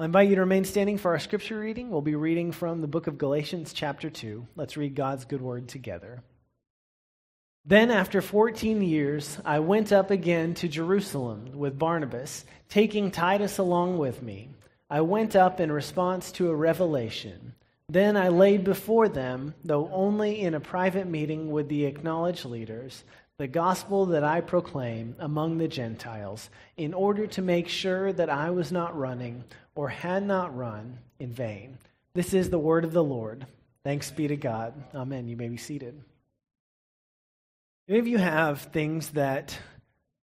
I invite you to remain standing for our scripture reading. We'll be reading from the book of Galatians, chapter 2. Let's read God's good word together. Then, after 14 years, I went up again to Jerusalem with Barnabas, taking Titus along with me. I went up in response to a revelation. Then I laid before them, though only in a private meeting with the acknowledged leaders, the gospel that I proclaim among the Gentiles, in order to make sure that I was not running or had not run in vain. This is the word of the Lord. Thanks be to God. Amen. You may be seated. Many of you have things that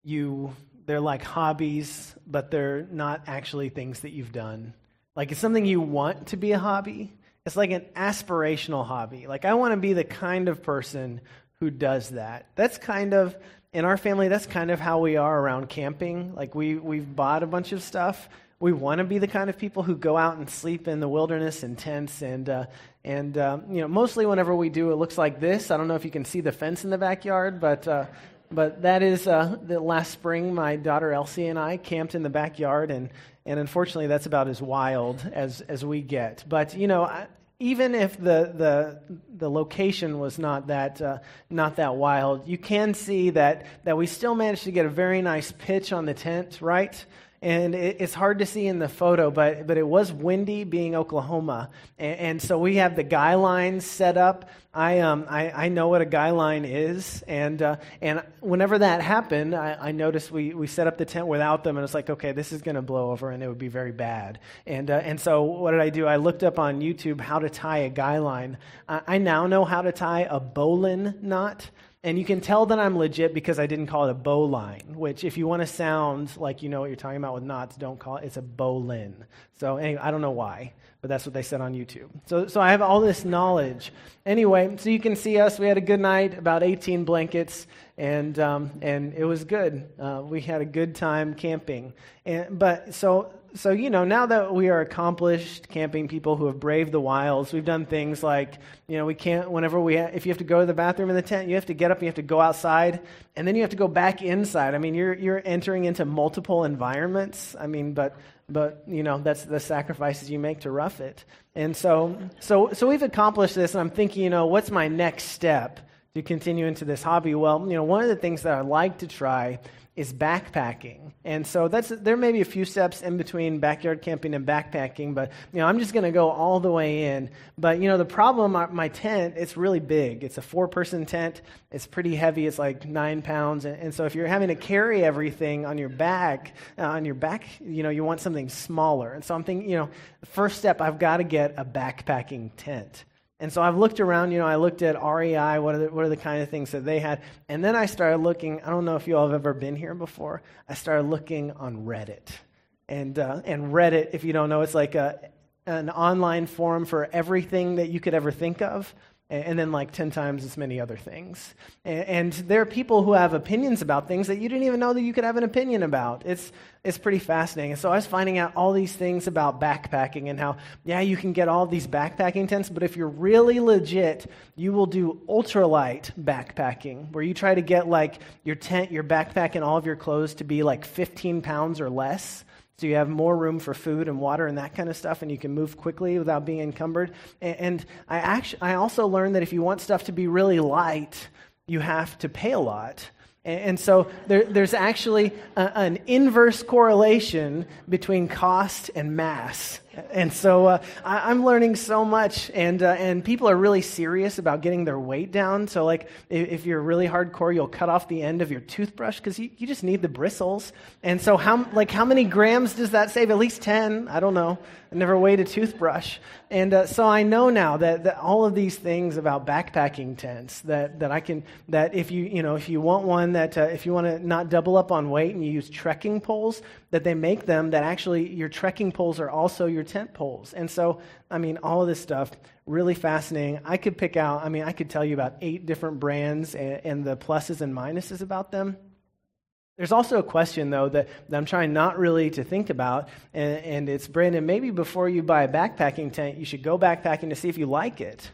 you, they're like hobbies, but they're not actually things that you've done? Like it's something you want to be a hobby. It's like an aspirational hobby. Like I want to be the kind of person who does that. That's kind of in our family. That's kind of how we are around camping. Like we we've bought a bunch of stuff. We want to be the kind of people who go out and sleep in the wilderness in tents, and uh, and uh, you know mostly whenever we do, it looks like this. I don't know if you can see the fence in the backyard, but. Uh, but that is uh, the last spring. My daughter Elsie and I camped in the backyard, and, and unfortunately, that's about as wild as, as we get. But you know, I, even if the, the, the location was not that, uh, not that wild, you can see that, that we still managed to get a very nice pitch on the tent, right? And it's hard to see in the photo, but, but it was windy being Oklahoma. And, and so we have the guy lines set up. I, um, I, I know what a guy line is. And, uh, and whenever that happened, I, I noticed we, we set up the tent without them, and it's like, okay, this is going to blow over, and it would be very bad. And, uh, and so what did I do? I looked up on YouTube how to tie a guy line. I, I now know how to tie a bowline knot. And you can tell that I'm legit because I didn't call it a bowline, which, if you want to sound like you know what you're talking about with knots, don't call it. It's a bowline. So, anyway, I don't know why, but that's what they said on YouTube. So, so I have all this knowledge. Anyway, so you can see us. We had a good night, about 18 blankets, and um, and it was good. Uh, we had a good time camping. And but so so, you know, now that we are accomplished camping people who have braved the wilds, we've done things like, you know, we can't, whenever we, ha- if you have to go to the bathroom in the tent, you have to get up, you have to go outside, and then you have to go back inside. I mean, you're, you're entering into multiple environments. I mean, but, but, you know, that's the sacrifices you make to rough it. And so, so, so we've accomplished this, and I'm thinking, you know, what's my next step to continue into this hobby? Well, you know, one of the things that I'd like to try is backpacking. And so that's there may be a few steps in between backyard camping and backpacking, but you know, I'm just going to go all the way in. But you know, the problem my, tent, it's really big. It's a four-person tent. It's pretty heavy. It's like 9 pounds. And, so if you're having to carry everything on your back, uh, on your back, you know, you want something smaller. And so I'm thinking, you know, first step I've got to get a backpacking tent. And so I've looked around, you know, I looked at REI, what are, the, what are the kind of things that they had. And then I started looking, I don't know if you all have ever been here before, I started looking on Reddit. And, uh, and Reddit, if you don't know, it's like a, an online forum for everything that you could ever think of and then like 10 times as many other things. And there are people who have opinions about things that you didn't even know that you could have an opinion about. It's, it's pretty fascinating. And so I was finding out all these things about backpacking and how, yeah, you can get all these backpacking tents, but if you're really legit, you will do ultralight backpacking, where you try to get like your tent, your backpack, and all of your clothes to be like 15 pounds or less. So you have more room for food and water and that kind of stuff, and you can move quickly without being encumbered. And, I, actually, I also learned that if you want stuff to be really light, you have to pay a lot. And, so there, there's actually a, an inverse correlation between cost and mass. And so uh, I, am learning so much, and, uh, and people are really serious about getting their weight down. So, like, if, if you're really hardcore, you'll cut off the end of your toothbrush because you, you just need the bristles. And so, how, like, how many grams does that save? At least 10. I don't know. I never weighed a toothbrush. And uh, so I know now that, that all of these things about backpacking tents that, that I can, that if you, you know, if you want one that, uh, if you want to not double up on weight and you use trekking poles, that they make them that actually your trekking poles are also your tent poles. And so, I mean, all of this stuff, really fascinating. I could pick out, I mean, I could tell you about eight different brands and, and the pluses and minuses about them. There's also a question, though, that, that I'm trying not really to think about, and, and it's Brandon, maybe before you buy a backpacking tent, you should go backpacking to see if you like it.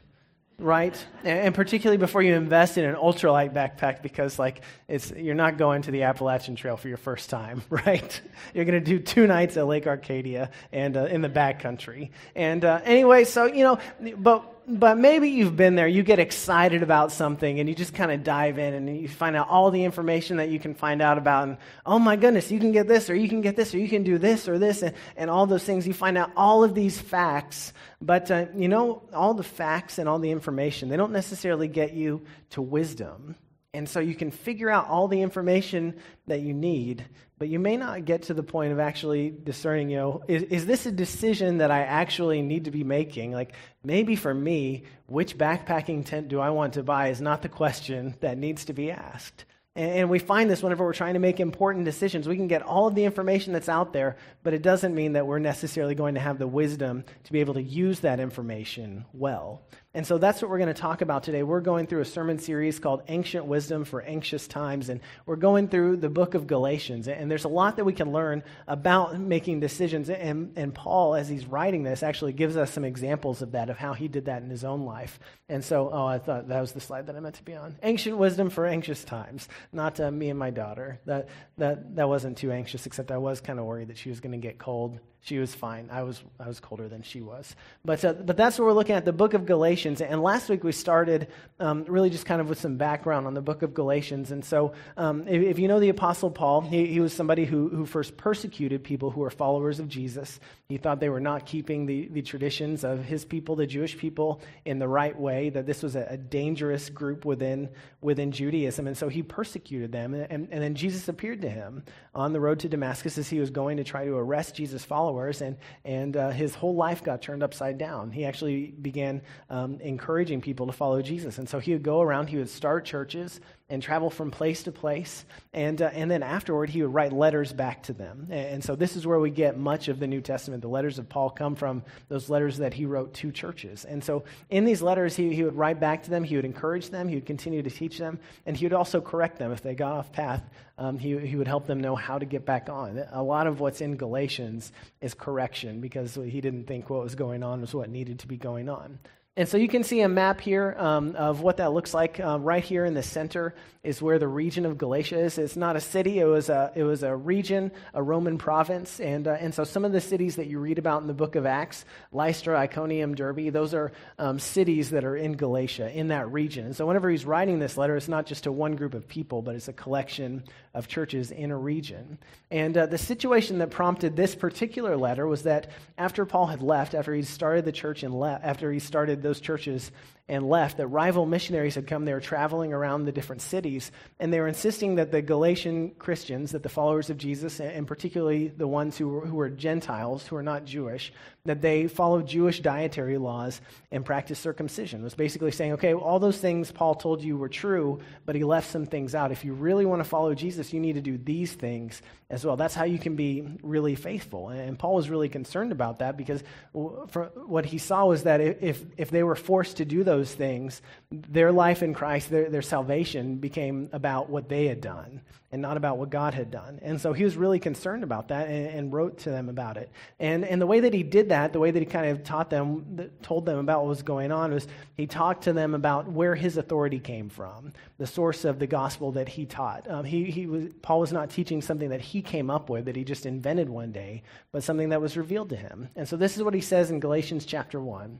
Right? And particularly before you invest in an ultralight backpack because like it's you're not going to the Appalachian Trail for your first time, right? You're going to do two nights at Lake Arcadia and uh, in the backcountry. And uh, anyway, so you know, but but maybe you've been there. You get excited about something and you just kind of dive in and you find out all the information that you can find out about. And oh my goodness, you can get this or you can get this or you can do this or this and, and all those things. You find out all of these facts. But uh, you know, all the facts and all the information, they don't necessarily get you to wisdom. And so you can figure out all the information that you need, but you may not get to the point of actually discerning, you know, is, is this a decision that I actually need to be making? Like, maybe for me, which backpacking tent do I want to buy is not the question that needs to be asked. And we find this whenever we're trying to make important decisions. We can get all of the information that's out there, but it doesn't mean that we're necessarily going to have the wisdom to be able to use that information well. And so that's what we're going to talk about today. We're going through a sermon series called Ancient Wisdom for Anxious Times, and we're going through the book of Galatians. And there's a lot that we can learn about making decisions. And, and Paul, as he's writing this, actually gives us some examples of that, of how he did that in his own life. And so, oh, I thought that was the slide that I meant to be on. Ancient Wisdom for Anxious Times, not uh, me and my daughter. That, that, that wasn't too anxious, except I was kind of worried that she was going to get cold she was fine. I was, I was colder than she was. But, uh, but that's what we're looking at, the book of Galatians. And last week we started um, really just kind of with some background on the book of Galatians. And so um, if, if, you know the Apostle Paul, he, he was somebody who, who first persecuted people who were followers of Jesus. He thought they were not keeping the, the traditions of his people, the Jewish people, in the right way, that this was a, a dangerous group within, within Judaism. And so he persecuted them. And, and then Jesus appeared to him on the road to Damascus as he was going to try to arrest Jesus' followers followers, and, and uh, his whole life got turned upside down. He actually began um, encouraging people to follow Jesus. And so he would go around, he would start churches, and travel from place to place. And, uh, and then afterward, he would write letters back to them. And, so this is where we get much of the New Testament. The letters of Paul come from those letters that he wrote to churches. And so in these letters, he, he would write back to them, he would encourage them, he would continue to teach them, and he would also correct them if they got off path. Um, he, he would help them know how to get back on. A lot of what's in Galatians is correction because he didn't think what was going on was what needed to be going on. And so you can see a map here um, of what that looks like. Uh, right here in the center is where the region of Galatia is. It's not a city; it was a it was a region, a Roman province, and uh, and so some of the cities that you read about in the Book of Acts, Lystra, Iconium, Derbe, those are um, cities that are in Galatia in that region. And so whenever he's writing this letter, it's not just to one group of people, but it's a collection of churches in a region. And uh, the situation that prompted this particular letter was that after Paul had left, after he started the church and left, after he started those churches and left, that rival missionaries had come. They were traveling around the different cities, and they were insisting that the Galatian Christians, that the followers of Jesus, and particularly the ones who were, who were Gentiles, who are not Jewish, that they follow Jewish dietary laws and practice circumcision. It was basically saying, okay, all those things Paul told you were true, but he left some things out. If you really want to follow Jesus, you need to do these things as well. That's how you can be really faithful. And Paul was really concerned about that because what he saw was that if, if they were forced to do those, things, their life in Christ, their, their salvation became about what they had done and not about what God had done. And so he was really concerned about that and, and, wrote to them about it. And, and the way that he did that, the way that he kind of taught them, told them about what was going on, was he talked to them about where his authority came from, the source of the gospel that he taught. Um, he, he was, Paul was not teaching something that he came up with, that he just invented one day, but something that was revealed to him. And so this is what he says in Galatians chapter 1.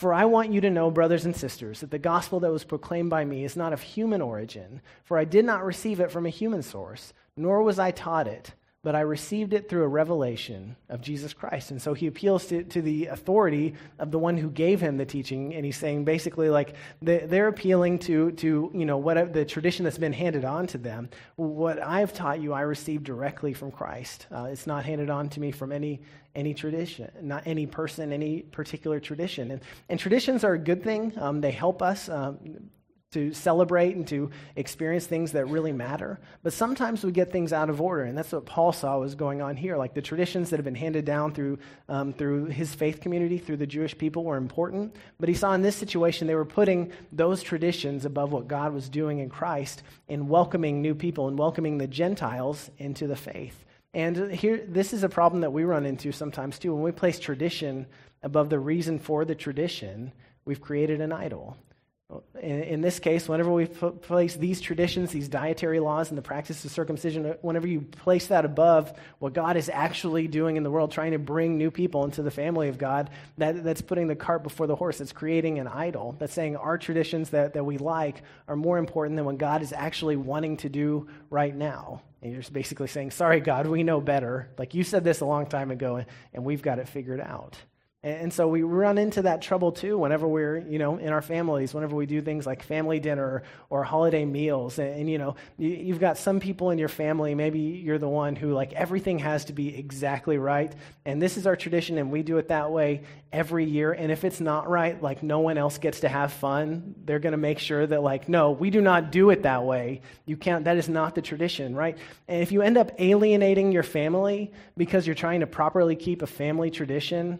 For I want you to know, brothers and sisters, that the gospel that was proclaimed by me is not of human origin, for I did not receive it from a human source, nor was I taught it but I received it through a revelation of Jesus Christ. And so he appeals to, to the authority of the one who gave him the teaching. And he's saying basically, like, they're appealing to, to you know, what the tradition that's been handed on to them. What I've taught you, I received directly from Christ. Uh, it's not handed on to me from any, any tradition, not any person, any particular tradition. And, and traditions are a good thing, um, they help us. Um, to celebrate and to experience things that really matter. But sometimes we get things out of order, and that's what Paul saw was going on here. Like the traditions that have been handed down through, um, through his faith community, through the Jewish people, were important. But he saw in this situation they were putting those traditions above what God was doing in Christ in welcoming new people and welcoming the Gentiles into the faith. And here, this is a problem that we run into sometimes too. When we place tradition above the reason for the tradition, we've created an idol. In, in this case, whenever we place these traditions, these dietary laws, and the practice of circumcision, uh, whenever you place that above what God is actually doing in the world, trying to bring new people into the family of God, that, that's putting the cart before the horse. It's creating an idol. That's saying our traditions that, that we like are more important than what God is actually wanting to do right now. And you're just basically saying, sorry, God, we know better. Like you said this a long time ago, and we've got it figured out. And so we run into that trouble too whenever we're, you know, in our families, whenever we do things like family dinner or holiday meals. And, and, you know, you've got some people in your family, maybe you're the one who, like, everything has to be exactly right. And this is our tradition, and we do it that way every year. And if it's not right, like, no one else gets to have fun. They're going to make sure that, like, no, we do not do it that way. You can't, that is not the tradition, right? And if you end up alienating your family because you're trying to properly keep a family tradition,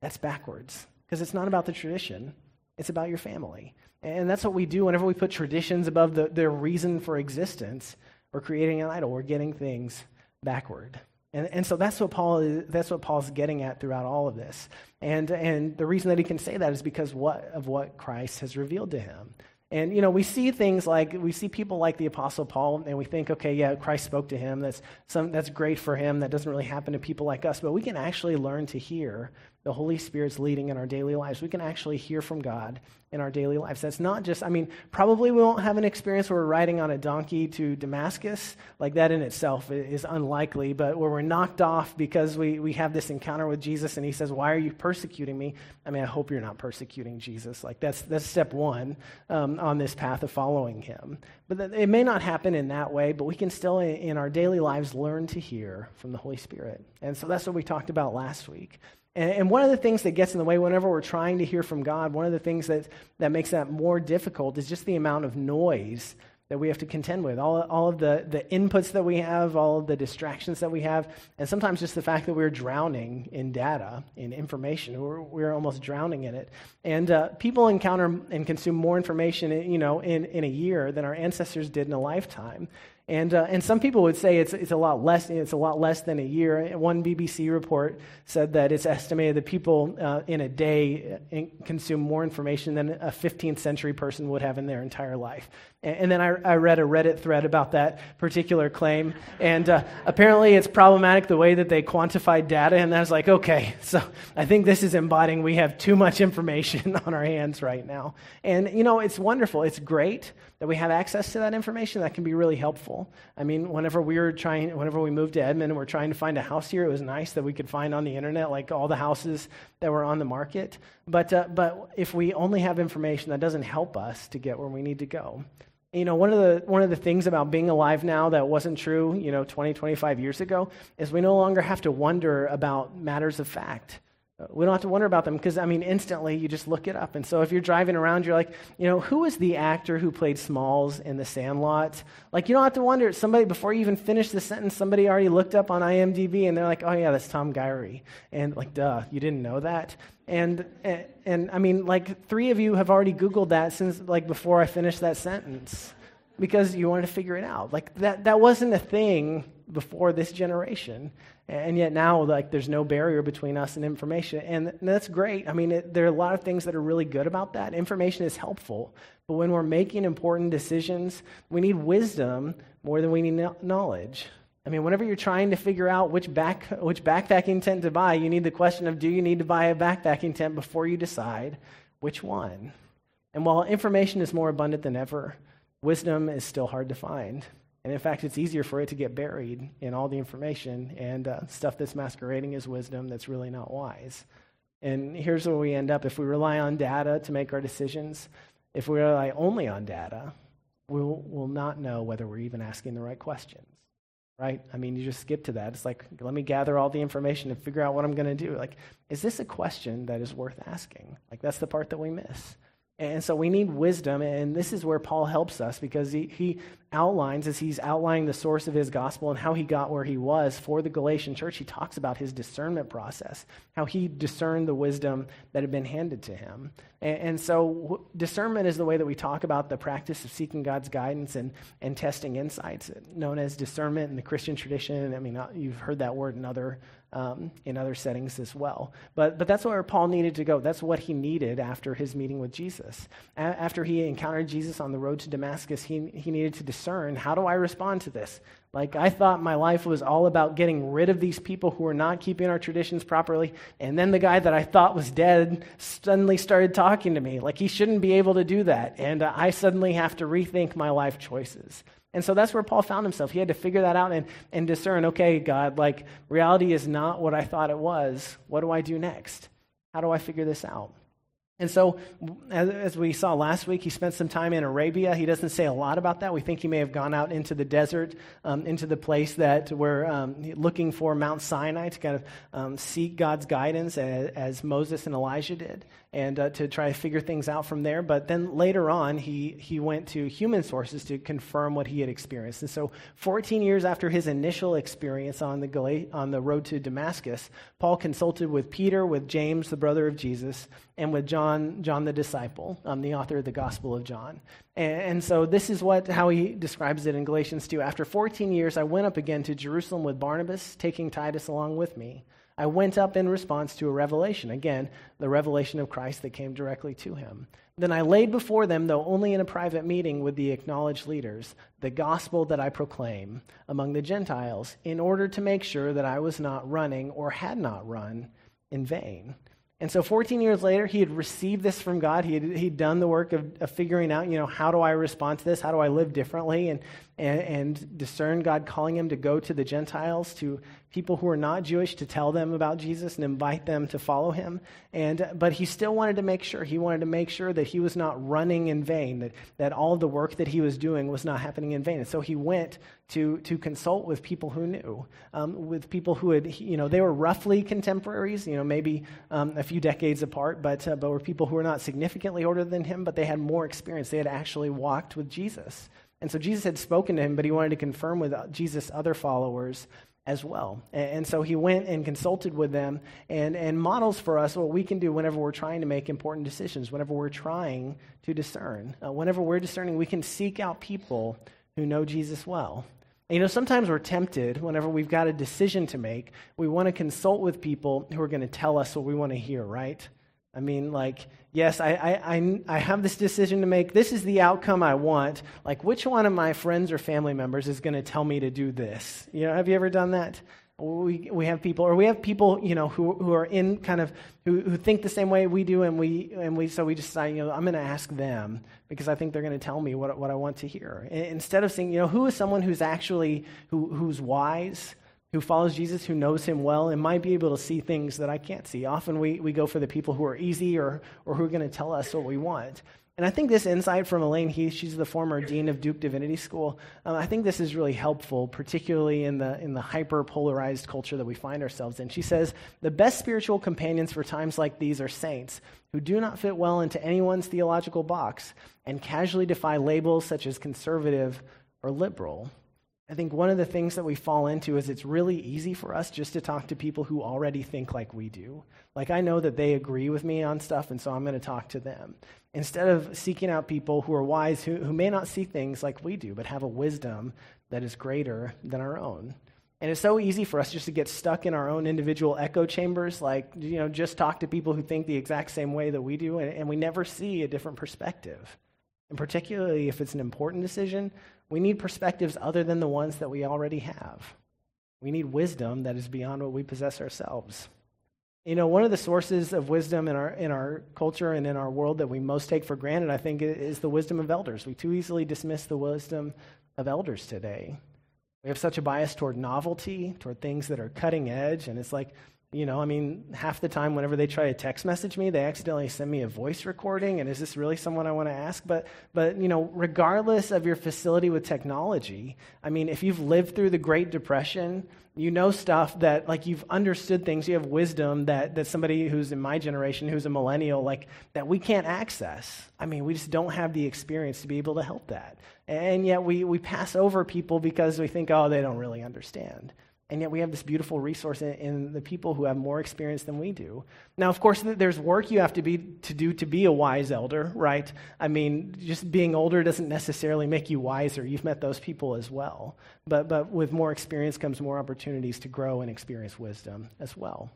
that's backwards because it's not about the tradition, it's about your family. And that's what we do whenever we put traditions above the, their reason for existence. We're creating an idol, we're getting things backward. And, and so that's what Paul is, that's what Paul's getting at throughout all of this. And, and the reason that he can say that is because what, of what Christ has revealed to him. And, you know, we see things like, we see people like the Apostle Paul, and we think, okay, yeah, Christ spoke to him. That's, some, that's great for him. That doesn't really happen to people like us. But we can actually learn to hear the Holy Spirit's leading in our daily lives. We can actually hear from God in our daily lives. That's not just, I mean, probably we won't have an experience where we're riding on a donkey to Damascus. Like that in itself is unlikely, but where we're knocked off because we, we have this encounter with Jesus and he says, Why are you persecuting me? I mean, I hope you're not persecuting Jesus. Like that's, that's step one um, on this path of following him. But it may not happen in that way, but we can still, in our daily lives, learn to hear from the Holy Spirit. And so that's what we talked about last week. And, and one of the things that gets in the way whenever we're trying to hear from God, one of the things that, that makes that more difficult is just the amount of noise that we have to contend with. All, all of the, the inputs that we have, all of the distractions that we have, and sometimes just the fact that we're drowning in data, in information. We're, we're almost drowning in it. And uh, people encounter and consume more information you know, in, in a year than our ancestors did in a lifetime. And, uh, and some people would say it's, it's, a lot less, it's a lot less than a year. One BBC report said that it's estimated that people uh, in a day uh, consume more information than a 15th century person would have in their entire life. And, then I, I, read a Reddit thread about that particular claim. And uh, apparently it's problematic the way that they quantified data. And I was like, okay, so I think this is embodying we have too much information on our hands right now. And, you know, it's wonderful. It's great that we have access to that information. That can be really helpful. I mean, whenever we were trying, whenever we moved to Edmond and we're trying to find a house here, it was nice that we could find on the internet like all the houses that were on the market. But, uh, but if we only have information, that doesn't help us to get where we need to go. You know, one of the one of the things about being alive now that wasn't true, you know, 20, 25 years ago, is we no longer have to wonder about matters of fact. We don't have to wonder about them because, I mean, instantly you just look it up. And so if you're driving around, you're like, you know, who was the actor who played Smalls in The Sandlot? Like, you don't have to wonder. Somebody, before you even finish the sentence, somebody already looked up on IMDb and they're like, oh, yeah, that's Tom Guiry. And, like, duh, you didn't know that? And, and, and I mean, like, three of you have already Googled that since, like, before I finished that sentence because you wanted to figure it out. Like, that, that wasn't a thing before this generation. And yet now, like, there's no barrier between us and information. And that's great. I mean, it, there are a lot of things that are really good about that. Information is helpful. But when we're making important decisions, we need wisdom more than we need knowledge. I mean, whenever you're trying to figure out which, back, which backpacking tent to buy, you need the question of do you need to buy a backpacking tent before you decide which one? And while information is more abundant than ever, wisdom is still hard to find. And in fact, it's easier for it to get buried in all the information and uh, stuff that's masquerading as wisdom that's really not wise. And here's where we end up. If we rely on data to make our decisions, if we rely only on data, we'll, we'll not know whether we're even asking the right questions. Right? I mean, you just skip to that. It's like, let me gather all the information and figure out what I'm going to do. Like, is this a question that is worth asking? Like, that's the part that we miss. And so we need wisdom, and this is where Paul helps us because he, he outlines, as he's outlining the source of his gospel and how he got where he was for the Galatian church, he talks about his discernment process, how he discerned the wisdom that had been handed to him. And, and so discernment is the way that we talk about the practice of seeking God's guidance and, and testing insights, known as discernment in the Christian tradition. I mean, uh, you've heard that word in other um, in other settings as well. But, but that's where Paul needed to go. That's what he needed after his meeting with Jesus. A- after he encountered Jesus on the road to Damascus, he, he needed to discern how do I respond to this? Like, I thought my life was all about getting rid of these people who were not keeping our traditions properly. And then the guy that I thought was dead suddenly started talking to me. Like, he shouldn't be able to do that. And uh, I suddenly have to rethink my life choices. And so that's where Paul found himself. He had to figure that out and, and discern okay, God, like reality is not what I thought it was. What do I do next? How do I figure this out? And so, as, we saw last week, he spent some time in Arabia. He doesn't say a lot about that. We think he may have gone out into the desert, um, into the place that we're um, looking for Mount Sinai to kind of um, seek God's guidance, as, as, Moses and Elijah did, and uh, to try to figure things out from there. But then later on, he, he went to human sources to confirm what he had experienced. And so, 14 years after his initial experience on the, Gal- on the road to Damascus, Paul consulted with Peter, with James, the brother of Jesus, and with John, John the disciple, um, the author of the Gospel of John. And, and, so this is what how he describes it in Galatians 2. After 14 years, I went up again to Jerusalem with Barnabas, taking Titus along with me. I went up in response to a revelation, again, the revelation of Christ that came directly to him. Then I laid before them, though only in a private meeting with the acknowledged leaders, the gospel that I proclaim among the Gentiles, in order to make sure that I was not running or had not run in vain. And so 14 years later, he had received this from God. He had he'd done the work of, of figuring out, you know, how do I respond to this? How do I live differently? And, and, and discern God calling him to go to the Gentiles, to people who are not Jewish, to tell them about Jesus and invite them to follow him. And, but he still wanted to make sure. He wanted to make sure that he was not running in vain, that, that all the work that he was doing was not happening in vain. And so he went to, to consult with people who knew, um, with people who had, you know, they were roughly contemporaries, you know, maybe um, a few decades apart, but, uh, but were people who were not significantly older than him, but they had more experience. They had actually walked with Jesus. And so Jesus had spoken to him, but he wanted to confirm with Jesus' other followers as well. And, so he went and consulted with them and, and models for us what we can do whenever we're trying to make important decisions, whenever we're trying to discern. Uh, whenever we're discerning, we can seek out people who know Jesus well. You know, sometimes we're tempted whenever we've got a decision to make, we want to consult with people who are going to tell us what we want to hear, right? I mean, like, yes, I, I, I, have this decision to make. This is the outcome I want. Like, which one of my friends or family members is going to tell me to do this? You know, have you ever done that? We, we have people, or we have people, you know, who, who are in kind of, who, who think the same way we do, and we, and we, so we decide, you know, I'm going to ask them because I think they're going to tell me what, what I want to hear. Instead of saying, you know, who is someone who's actually, who, who's wise, who follows Jesus, who knows him well, and might be able to see things that I can't see. Often we, we go for the people who are easy or, or who are going to tell us what we want. And I think this insight from Elaine Heath, she's the former dean of Duke Divinity School, um, I think this is really helpful, particularly in the, in the hyper polarized culture that we find ourselves in. She says, The best spiritual companions for times like these are saints who do not fit well into anyone's theological box and casually defy labels such as conservative or liberal. I think one of the things that we fall into is it's really easy for us just to talk to people who already think like we do. Like, I know that they agree with me on stuff, and so I'm going to talk to them. Instead of seeking out people who are wise, who, who may not see things like we do, but have a wisdom that is greater than our own. And it's so easy for us just to get stuck in our own individual echo chambers, like, you know, just talk to people who think the exact same way that we do, and, and we never see a different perspective. And particularly if it's an important decision, we need perspectives other than the ones that we already have. We need wisdom that is beyond what we possess ourselves. You know, one of the sources of wisdom in our, in our culture and in our world that we most take for granted, I think, is the wisdom of elders. We too easily dismiss the wisdom of elders today. We have such a bias toward novelty, toward things that are cutting edge, and it's like, you know, I mean, half the time whenever they try to text message me, they accidentally send me a voice recording, and is this really someone I want to ask? But, but you know, regardless of your facility with technology, I mean, if you've lived through the Great Depression, you know stuff that, like, you've understood things, you have wisdom that, that somebody who's in my generation, who's a millennial, like, that we can't access. I mean, we just don't have the experience to be able to help that. And yet we, we pass over people because we think, oh, they don't really understand. And yet we have this beautiful resource in, in, the people who have more experience than we do. Now, of course, there's work you have to, be, to do to be a wise elder, right? I mean, just being older doesn't necessarily make you wiser. You've met those people as well. But, but with more experience comes more opportunities to grow and experience wisdom as well.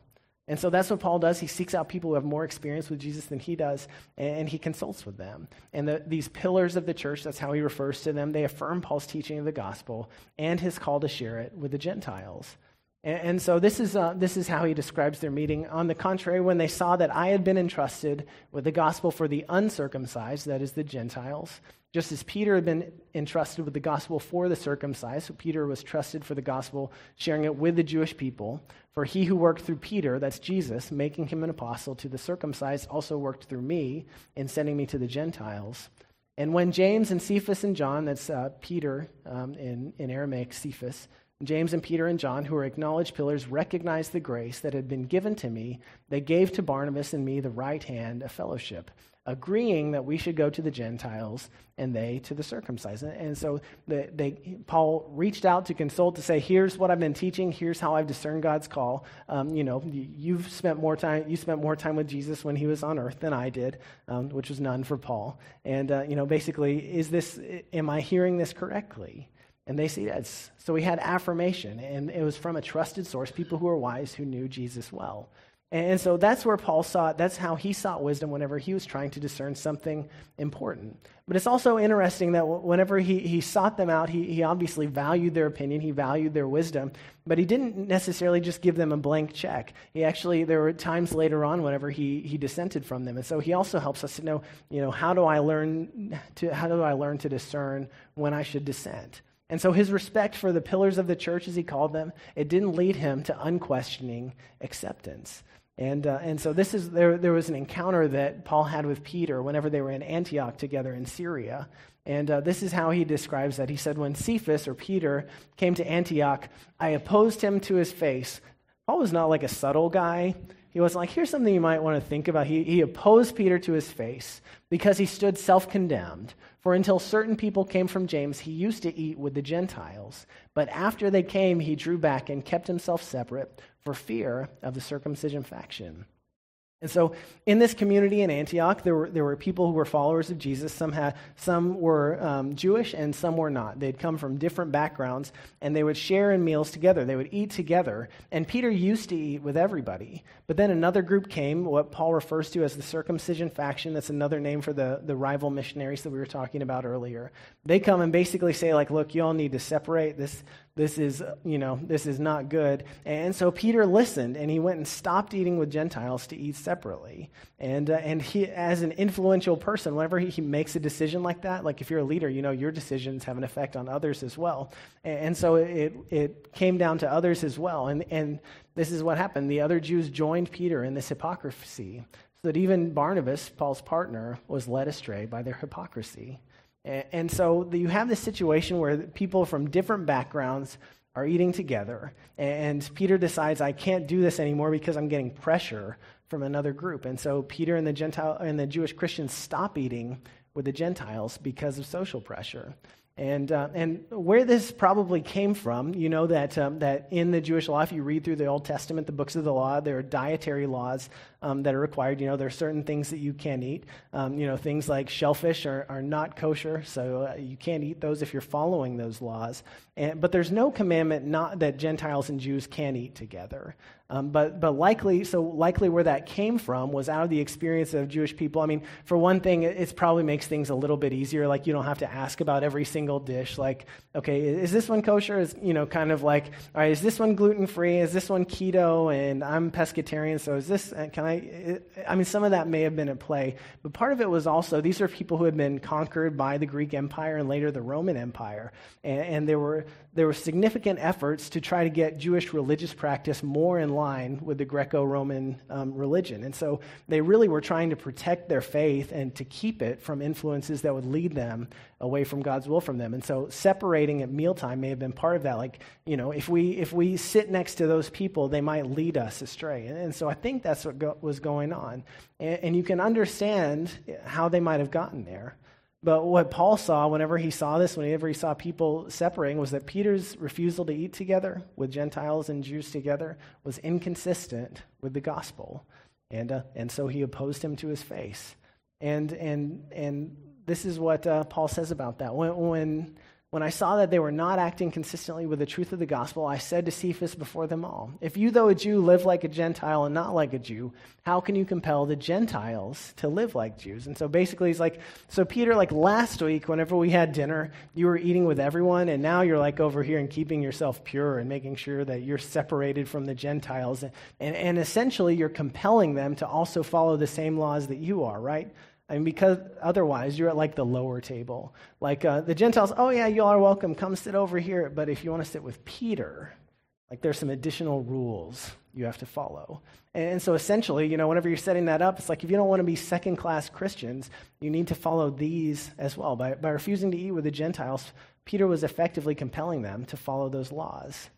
And so that's what Paul does. He seeks out people who have more experience with Jesus than he does, and he consults with them. And the, these pillars of the church, that's how he refers to them, they affirm Paul's teaching of the gospel and his call to share it with the Gentiles. And, so this is, uh, this is how he describes their meeting. On the contrary, when they saw that I had been entrusted with the gospel for the uncircumcised, that is the Gentiles, just as Peter had been entrusted with the gospel for the circumcised, so Peter was trusted for the gospel, sharing it with the Jewish people. For he who worked through Peter, that's Jesus, making him an apostle to the circumcised, also worked through me in sending me to the Gentiles. And when James and Cephas and John, that's uh, Peter um, in, in Aramaic, Cephas, James and Peter and John, who were acknowledged pillars, recognized the grace that had been given to me. They gave to Barnabas and me the right hand of fellowship agreeing that we should go to the Gentiles and they to the circumcised. And so the, they, Paul reached out to consult to say, here's what I've been teaching, here's how I've discerned God's call. Um, you know, you've spent more time, you spent more time with Jesus when he was on earth than I did, um, which was none for Paul. And, uh, you know, basically, is this, am I hearing this correctly? And they see that. So we had affirmation, and it was from a trusted source, people who are wise who knew Jesus well. And so that's where Paul sought, that's how he sought wisdom whenever he was trying to discern something important. But it's also interesting that whenever he, he sought them out, he, he obviously valued their opinion, he valued their wisdom, but he didn't necessarily just give them a blank check. He actually, there were times later on whenever he, he dissented from them. And so he also helps us to know, you know, how do I learn to, how do I learn to discern when I should dissent? And so his respect for the pillars of the church, as he called them, it didn't lead him to unquestioning acceptance. And, uh, and so this is, there, there was an encounter that Paul had with Peter whenever they were in Antioch together in Syria. And uh, this is how he describes that. He said, When Cephas or Peter came to Antioch, I opposed him to his face. Paul was not like a subtle guy. He wasn't like, here's something you might want to think about. He, he opposed Peter to his face because he stood self condemned. For until certain people came from James, he used to eat with the Gentiles. But after they came, he drew back and kept himself separate for fear of the circumcision faction. And so, in this community in Antioch, there were, there were people who were followers of Jesus. Some, had, some were um, Jewish and some were not. They'd come from different backgrounds, and they would share in meals together. They would eat together. And Peter used to eat with everybody. But then another group came, what Paul refers to as the circumcision faction. That's another name for the, the rival missionaries that we were talking about earlier. They come and basically say, like, look, you all need to separate. This, this is, you know, this is not good. And so Peter listened and he went and stopped eating with Gentiles to eat separately. And, uh, and he, as an influential person, whenever he, he, makes a decision like that, like if you're a leader, you know, your decisions have an effect on others as well. And, and so it, it came down to others as well. And, and this is what happened. The other Jews joined Peter in this hypocrisy so that even Barnabas, Paul's partner, was led astray by their hypocrisy. And so you have this situation where people from different backgrounds are eating together, and Peter decides, I can't do this anymore because I'm getting pressure from another group. And so Peter and the Gentile and the Jewish Christians stop eating with the Gentiles because of social pressure. And, uh, and where this probably came from, you know that, um, that in the Jewish law, if you read through the Old Testament, the books of the law, there are dietary laws um, that are required. You know, there are certain things that you can't eat. Um, you know, things like shellfish are, are not kosher, so uh, you can't eat those if you're following those laws. And, but there's no commandment not that Gentiles and Jews can eat together. Um, but, but likely, so likely where that came from was out of the experience of Jewish people. I mean, for one thing, it, it probably makes things a little bit easier. Like you don't have to ask about every single dish. Like, okay, is this one kosher? Is you know, kind of like, all right, is this one gluten free? Is this one keto? And I'm pescatarian, so is this? Uh, can I? I mean, some of that may have been at play, but part of it was also these are people who had been conquered by the Greek Empire and later the Roman Empire, and, and there were there were significant efforts to try to get Jewish religious practice more in line with the Greco Roman um, religion. And so they really were trying to protect their faith and to keep it from influences that would lead them away from God's will from them. And so separating at mealtime may have been part of that. Like, you know, if we, if we sit next to those people, they might lead us astray. And, and so I think that's what go, was going on. And, and you can understand how they might have gotten there. But what Paul saw whenever he saw this, whenever he saw people separating, was that Peter's refusal to eat together with Gentiles and Jews together was inconsistent with the gospel. And, uh, and so he opposed him to his face. And, and, and this is what uh, Paul says about that. When, when when I saw that they were not acting consistently with the truth of the gospel, I said to Cephas before them all, If you, though a Jew, live like a Gentile and not like a Jew, how can you compel the Gentiles to live like Jews? And so basically, he's like, So, Peter, like last week, whenever we had dinner, you were eating with everyone, and now you're like over here and keeping yourself pure and making sure that you're separated from the Gentiles. And, and, and essentially, you're compelling them to also follow the same laws that you are, right? I mean, because otherwise you're at like the lower table. Like uh, the Gentiles, oh yeah, you all are welcome. Come sit over here. But if you want to sit with Peter, like there's some additional rules you have to follow. And so essentially, you know, whenever you're setting that up, it's like if you don't want to be second class Christians, you need to follow these as well. By, by refusing to eat with the Gentiles, Peter was effectively compelling them to follow those laws.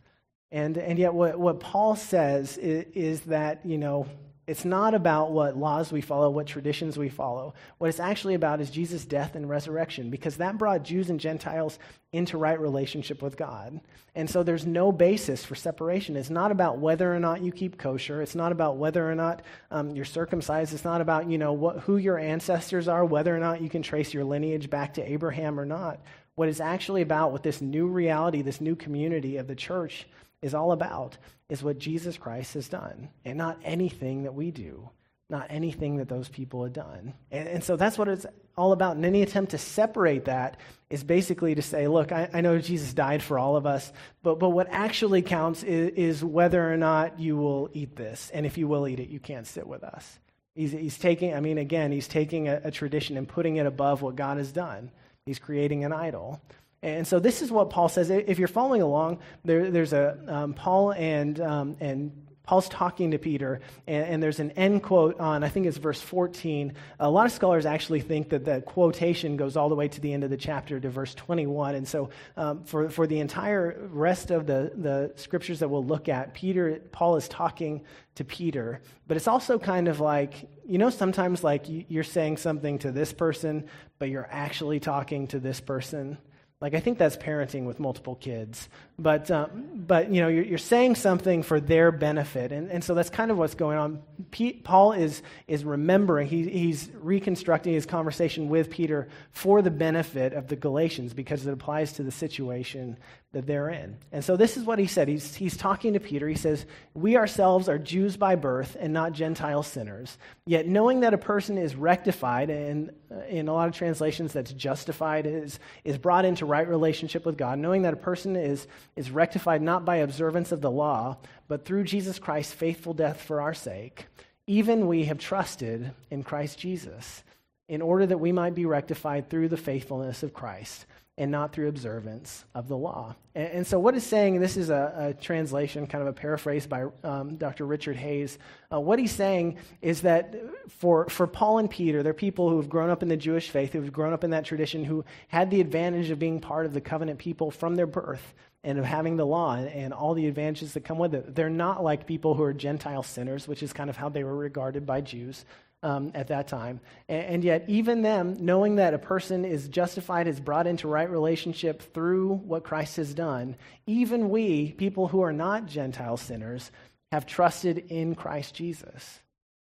And, and yet, what, what Paul says is, is that, you know, it's not about what laws we follow, what traditions we follow. What it's actually about is Jesus' death and resurrection, because that brought Jews and Gentiles into right relationship with God. And so there's no basis for separation. It's not about whether or not you keep kosher. It's not about whether or not um, you're circumcised. It's not about you know what, who your ancestors are, whether or not you can trace your lineage back to Abraham or not. What it's actually about with this new reality, this new community of the church, is all about is what Jesus Christ has done, and not anything that we do, not anything that those people had done. And, and so that's what it's all about. And any attempt to separate that is basically to say, look, I, I know Jesus died for all of us, but, but what actually counts is, is, whether or not you will eat this. And if you will eat it, you can't sit with us. He's, he's taking, I mean, again, he's taking a, a tradition and putting it above what God has done. He's creating an idol. And so this is what Paul says. If you're following along, there, there's a um, Paul and um, and Paul's talking to Peter, and, and, there's an end quote on, I think it's verse 14. A lot of scholars actually think that the quotation goes all the way to the end of the chapter to verse 21. And so, um, for, for the entire rest of the, the scriptures that we'll look at, Peter, Paul is talking to Peter. But it's also kind of like, you know, sometimes like you're saying something to this person, but you're actually talking to this person. Like, I think that's parenting with multiple kids. But, um, but you know, you're, you're, saying something for their benefit. And, and so that's kind of what's going on. Pete, Paul is, is remembering, he, he's reconstructing his conversation with Peter for the benefit of the Galatians because it applies to the situation that they're in. And so this is what he said. He's, he's talking to Peter. He says, We ourselves are Jews by birth and not Gentile sinners. Yet knowing that a person is rectified, and uh, in a lot of translations that's justified, is, is brought into right relationship with God, knowing that a person is, is rectified not by observance of the law, but through Jesus Christ's faithful death for our sake, even we have trusted in Christ Jesus in order that we might be rectified through the faithfulness of Christ and not through observance of the law. And, and so, what is saying, this is a, a, translation, kind of a paraphrase by um, Dr. Richard Hays. Uh, what he's saying is that for, for Paul and Peter, they're people who have grown up in the Jewish faith, who've grown up in that tradition, who had the advantage of being part of the covenant people from their birth and of having the law and, and all the advantages that come with it. They're not like people who are Gentile sinners, which is kind of how they were regarded by Jews um, at that time. And, and, yet, even them, knowing that a person is justified, is brought into right relationship through what Christ has done, even we, people who are not Gentile sinners, have trusted in Christ Jesus.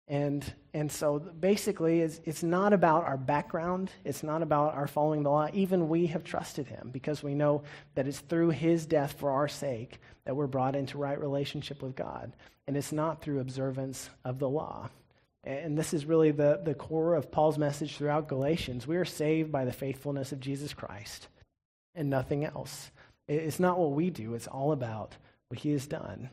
And, and so basically, it's, it's not about our background. It's not about our following the law. Even we have trusted him because we know that it's through his death for our sake that we're brought into right relationship with God. And it's not through observance of the law. And this is really the, the core of Paul's message throughout Galatians. We are saved by the faithfulness of Jesus Christ and nothing else. It's not what we do, it's all about what he has done.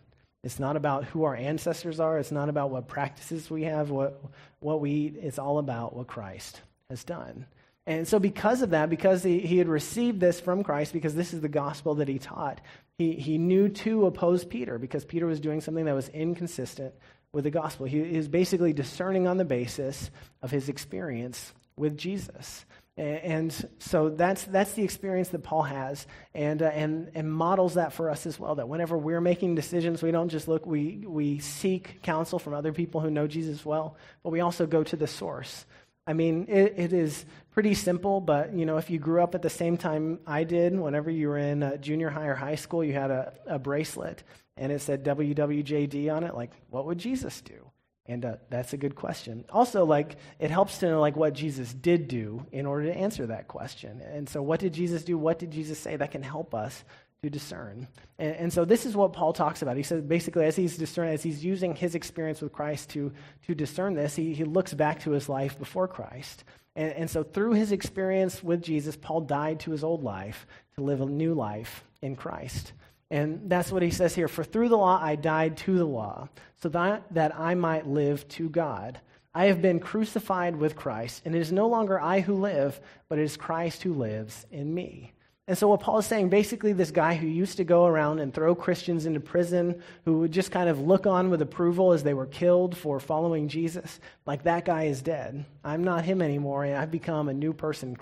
It's not about who our ancestors are, it's not about what practices we have, what, what we eat. It's all about what Christ has done. And so, because of that, because he, he had received this from Christ, because this is the gospel that he taught, he, he knew to oppose Peter because Peter was doing something that was inconsistent with the gospel. He is basically discerning on the basis of his experience with Jesus. And so that's, that's the experience that Paul has and, uh, and, and models that for us as well. That whenever we're making decisions, we don't just look, we, we seek counsel from other people who know Jesus well, but we also go to the source I mean, it, it is pretty simple, but you know, if you grew up at the same time I did, whenever you were in uh, junior high or high school, you had a, a bracelet and it said WWJD on it. Like, what would Jesus do? And uh, that's a good question. Also, like, it helps to know like what Jesus did do in order to answer that question. And so, what did Jesus do? What did Jesus say? That can help us to discern. And, and, so this is what Paul talks about. He says basically, as he's discerning, as he's using his experience with Christ to, to discern this, he, he looks back to his life before Christ. And, and so through his experience with Jesus, Paul died to his old life to live a new life in Christ. And that's what he says here. For through the law I died to the law, so that, that I might live to God. I have been crucified with Christ, and it is no longer I who live, but it is Christ who lives in me. And so, what Paul is saying basically, this guy who used to go around and throw Christians into prison, who would just kind of look on with approval as they were killed for following Jesus, like that guy is dead. I'm not him anymore, and I've become a new person.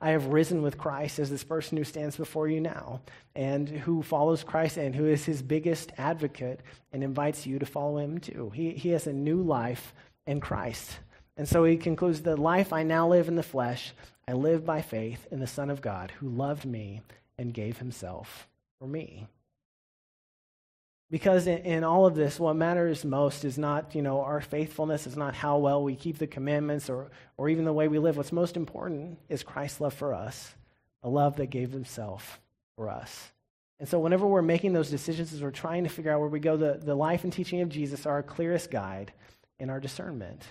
I have risen with Christ as this person who stands before you now, and who follows Christ and who is his biggest advocate and invites you to follow him too. He, he has a new life in Christ. And so he concludes the life I now live in the flesh, I live by faith in the Son of God who loved me and gave himself for me. Because in, in, all of this, what matters most is not, you know, our faithfulness, is not how well we keep the commandments or, or even the way we live. What's most important is Christ's love for us, a love that gave himself for us. And so whenever we're making those decisions, as we're trying to figure out where we go, the, the life and teaching of Jesus are our clearest guide in our discernment.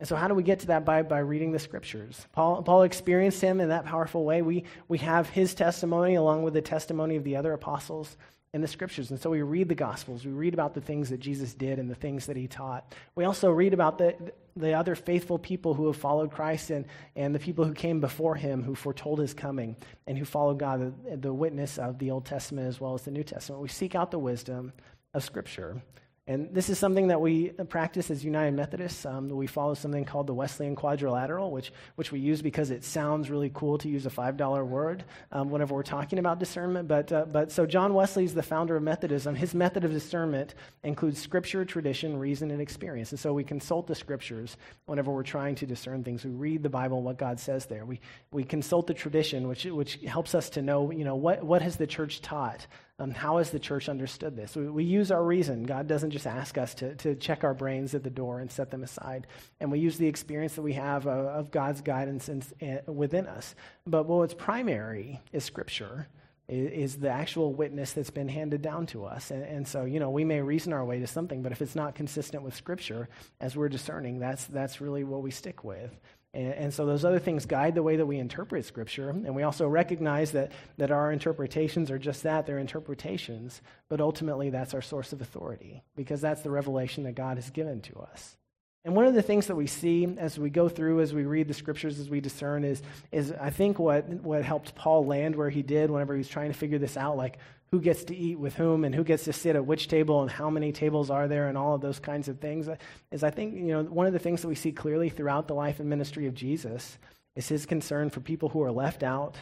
And so, how do we get to that? By, by reading the scriptures. Paul, Paul experienced him in that powerful way. We, we have his testimony along with the testimony of the other apostles in the scriptures. And so, we read the gospels. We read about the things that Jesus did and the things that he taught. We also read about the, the other faithful people who have followed Christ and, and the people who came before him who foretold his coming and who followed God, the, the witness of the Old Testament as well as the New Testament. We seek out the wisdom of Scripture. And this is something that we practice as United Methodists. Um, we follow something called the Wesleyan Quadrilateral, which, which we use because it sounds really cool to use a $5 word um, whenever we're talking about discernment. But, uh, but so John Wesley is the founder of Methodism. His method of discernment includes scripture, tradition, reason, and experience. And so we consult the scriptures whenever we're trying to discern things. We read the Bible, what God says there. We, we consult the tradition, which, which helps us to know, you know, what, what has the church taught um, how has the church understood this? We, we, use our reason. God doesn't just ask us to, to check our brains at the door and set them aside. And we use the experience that we have of, of God's guidance in, in, within us. But what's primary is Scripture, is, is, the actual witness that's been handed down to us. And, and so, you know, we may reason our way to something, but if it's not consistent with Scripture, as we're discerning, that's, that's really what we stick with. And, and, so those other things guide the way that we interpret Scripture. And we also recognize that, that our interpretations are just that they're interpretations. But ultimately, that's our source of authority because that's the revelation that God has given to us. And one of the things that we see as we go through, as we read the scriptures, as we discern, is, is I think what, what helped Paul land where he did whenever he was trying to figure this out, like who gets to eat with whom and who gets to sit at which table and how many tables are there and all of those kinds of things uh, is I think, you know, one of the things that we see clearly throughout the life and ministry of Jesus is his concern for people who are left out,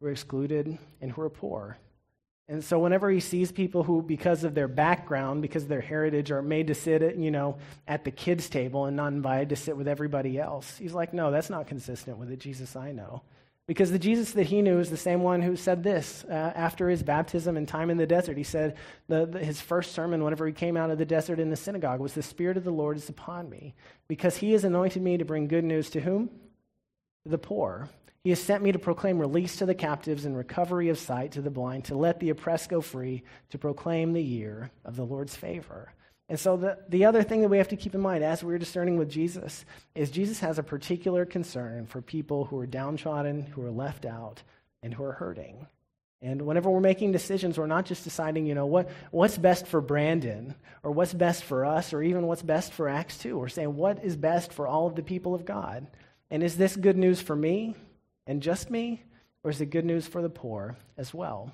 who are excluded, and who are poor. And so whenever he sees people who, because of their background, because of their heritage, are made to sit at, you know, at the kids' table and not invited to sit with everybody else, he's like, no, that's not consistent with the Jesus I know. Because the Jesus that he knew is the same one who said this uh, after his baptism and time in the desert. He said the, the, his first sermon, whenever he came out of the desert in the synagogue, was, The Spirit of the Lord is upon me, because he has anointed me to bring good news to whom? The poor. He has sent me to proclaim release to the captives and recovery of sight to the blind, to let the oppressed go free, to proclaim the year of the Lord's favor. And so, the, the other thing that we have to keep in mind as we're discerning with Jesus is Jesus has a particular concern for people who are downtrodden, who are left out, and who are hurting. And whenever we're making decisions, we're not just deciding, you know, what, what's best for Brandon, or what's best for us, or even what's best for Acts 2. We're saying, what is best for all of the people of God? And is this good news for me and just me, or is it good news for the poor as well?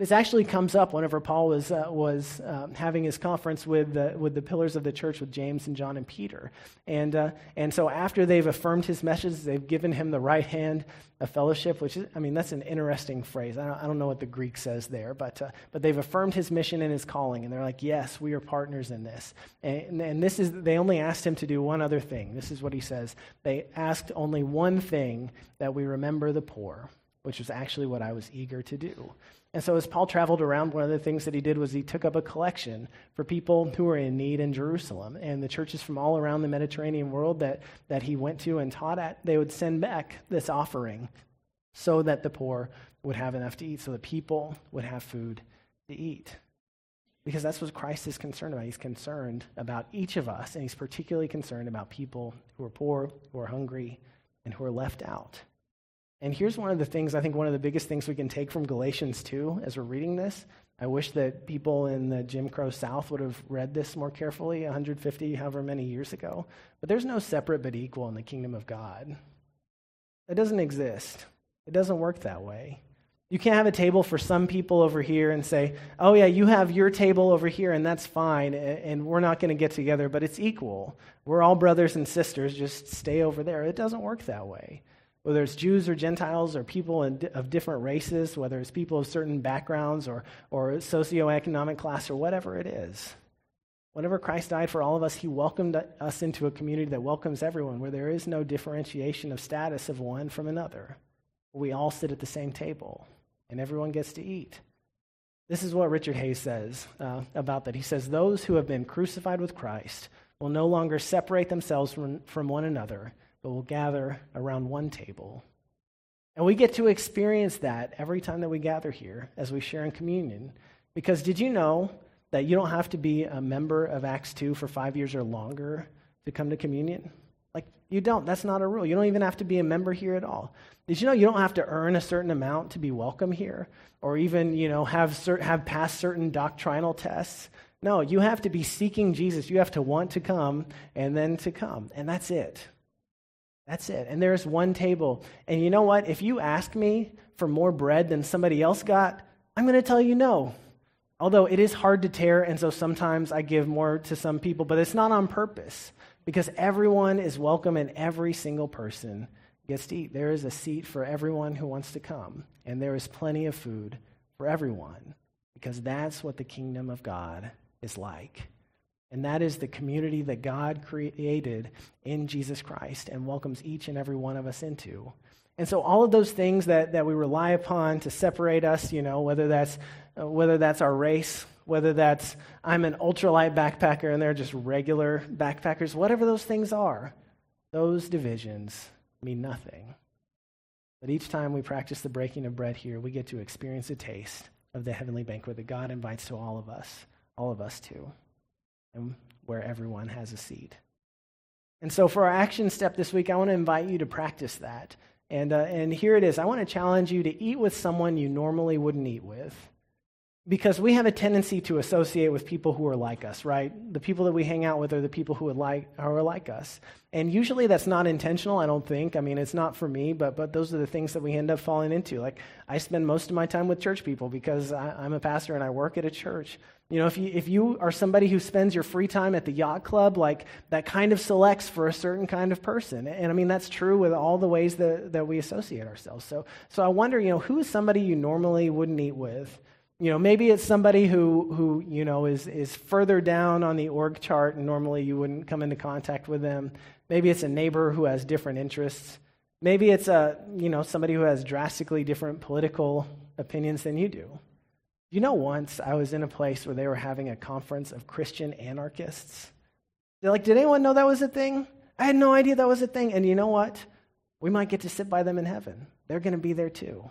This actually comes up whenever Paul was, uh, was um, having his conference with the, with the pillars of the church with James and John and Peter. And, uh, and so after they've affirmed his message, they've given him the right hand of fellowship, which is, I mean, that's an interesting phrase. I don't, I don't know what the Greek says there, but, uh, but they've affirmed his mission and his calling. And they're like, yes, we are partners in this. And, and this is, they only asked him to do one other thing. This is what he says. They asked only one thing that we remember the poor, which was actually what I was eager to do. And so, as Paul traveled around, one of the things that he did was he took up a collection for people who were in need in Jerusalem. And the churches from all around the Mediterranean world that, that he went to and taught at, they would send back this offering so that the poor would have enough to eat, so the people would have food to eat. Because that's what Christ is concerned about. He's concerned about each of us, and he's particularly concerned about people who are poor, who are hungry, and who are left out. And here's one of the things, I think one of the biggest things we can take from Galatians 2 as we're reading this. I wish that people in the Jim Crow South would have read this more carefully 150, however many years ago. But there's no separate but equal in the kingdom of God. It doesn't exist, it doesn't work that way. You can't have a table for some people over here and say, oh, yeah, you have your table over here, and that's fine, and we're not going to get together, but it's equal. We're all brothers and sisters, just stay over there. It doesn't work that way whether it's Jews or Gentiles or people in, of different races, whether it's people of certain backgrounds or, or socioeconomic class or whatever it is. Whenever Christ died for all of us, he welcomed us into a community that welcomes everyone, where there is no differentiation of status of one from another. We all sit at the same table, and everyone gets to eat. This is what Richard Hays says uh, about that. He says, Those who have been crucified with Christ will no longer separate themselves from, from one another but we'll gather around one table. And we get to experience that every time that we gather here as we share in communion. Because did you know that you don't have to be a member of Acts 2 for five years or longer to come to communion? Like, you don't. That's not a rule. You don't even have to be a member here at all. Did you know you don't have to earn a certain amount to be welcome here or even, you know, have, cert- have passed certain doctrinal tests? No, you have to be seeking Jesus. You have to want to come and then to come. And that's it. That's it. And there's one table. And you know what? If you ask me for more bread than somebody else got, I'm going to tell you no. Although it is hard to tear, and so sometimes I give more to some people, but it's not on purpose because everyone is welcome and every single person gets to eat. There is a seat for everyone who wants to come, and there is plenty of food for everyone because that's what the kingdom of God is like. And that is the community that God created in Jesus Christ and welcomes each and every one of us into. And so all of those things that, that we rely upon to separate us, you know, whether that's, uh, whether that's our race, whether that's I'm an ultralight backpacker and they're just regular backpackers, whatever those things are, those divisions mean nothing. But each time we practice the breaking of bread here, we get to experience a taste of the heavenly banquet that God invites to all of us, all of us to and where everyone has a seat. And so, for our action step this week, I want to invite you to practice that. And, uh, and here it is. I want to challenge you to eat with someone you normally wouldn't eat with. Because we have a tendency to associate with people who are like us, right? The people that we hang out with are the people who, like, are like us. And usually that's not intentional, I don't think. I mean, it's not for me, but, but those are the things that we end up falling into. Like, I spend most of my time with church people because I, I'm a pastor and I work at a church. You know, if you, if you are somebody who spends your free time at the yacht club, like that kind of selects for a certain kind of person. And I mean, that's true with all the ways that, that we associate ourselves. So, so I wonder, you know, who is somebody you normally wouldn't eat with? You know, maybe it's somebody who, who you know, is, is further down on the org chart and normally you wouldn't come into contact with them. Maybe it's a neighbor who has different interests. Maybe it's a, you know, somebody who has drastically different political opinions than you do. You know, once I was in a place where they were having a conference of Christian anarchists. They're like, did anyone know that was a thing? I had no idea that was a thing. And you know what? We might get to sit by them in heaven. They're going to be there too.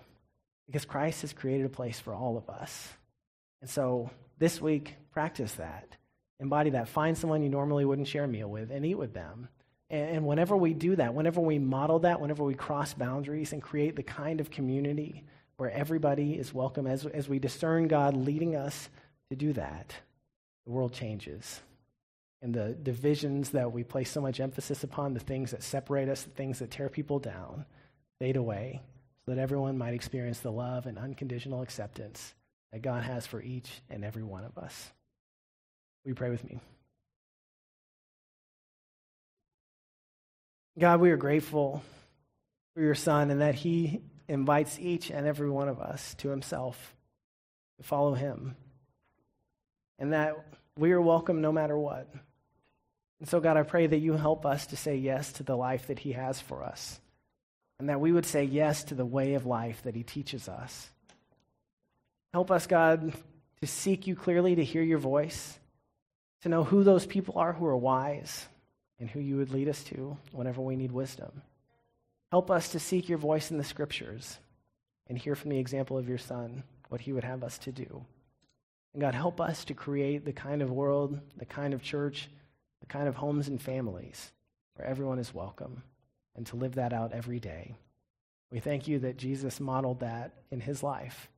Because Christ has created a place for all of us. And so this week, practice that. Embody that. Find someone you normally wouldn't share a meal with and eat with them. And whenever we do that, whenever we model that, whenever we cross boundaries and create the kind of community where everybody is welcome. As, as we discern God leading us to do that, the world changes. And the divisions that we place so much emphasis upon, the things that separate us, the things that tear people down, fade away so that everyone might experience the love and unconditional acceptance that God has for each and every one of us. We pray with me? God, we are grateful for your Son and that he invites each and every one of us to himself to follow him. And that we are welcome no matter what. And so, God, I pray that you help us to say yes to the life that he has for us. And that we would say yes to the way of life that he teaches us. Help us, God, to seek you clearly, to hear your voice, to know who those people are who are wise and who you would lead us to whenever we need wisdom. Help us to seek your voice in the scriptures and hear from the example of your Son what he would have us to do. And God, help us to create the kind of world, the kind of church, the kind of homes and families where everyone is welcome and to live that out every day. We thank you that Jesus modeled that in his life,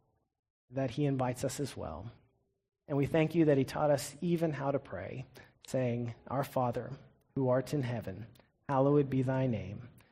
that he invites us as well. And we thank you that he taught us even how to pray, saying, Our Father, who art in heaven, hallowed be thy name.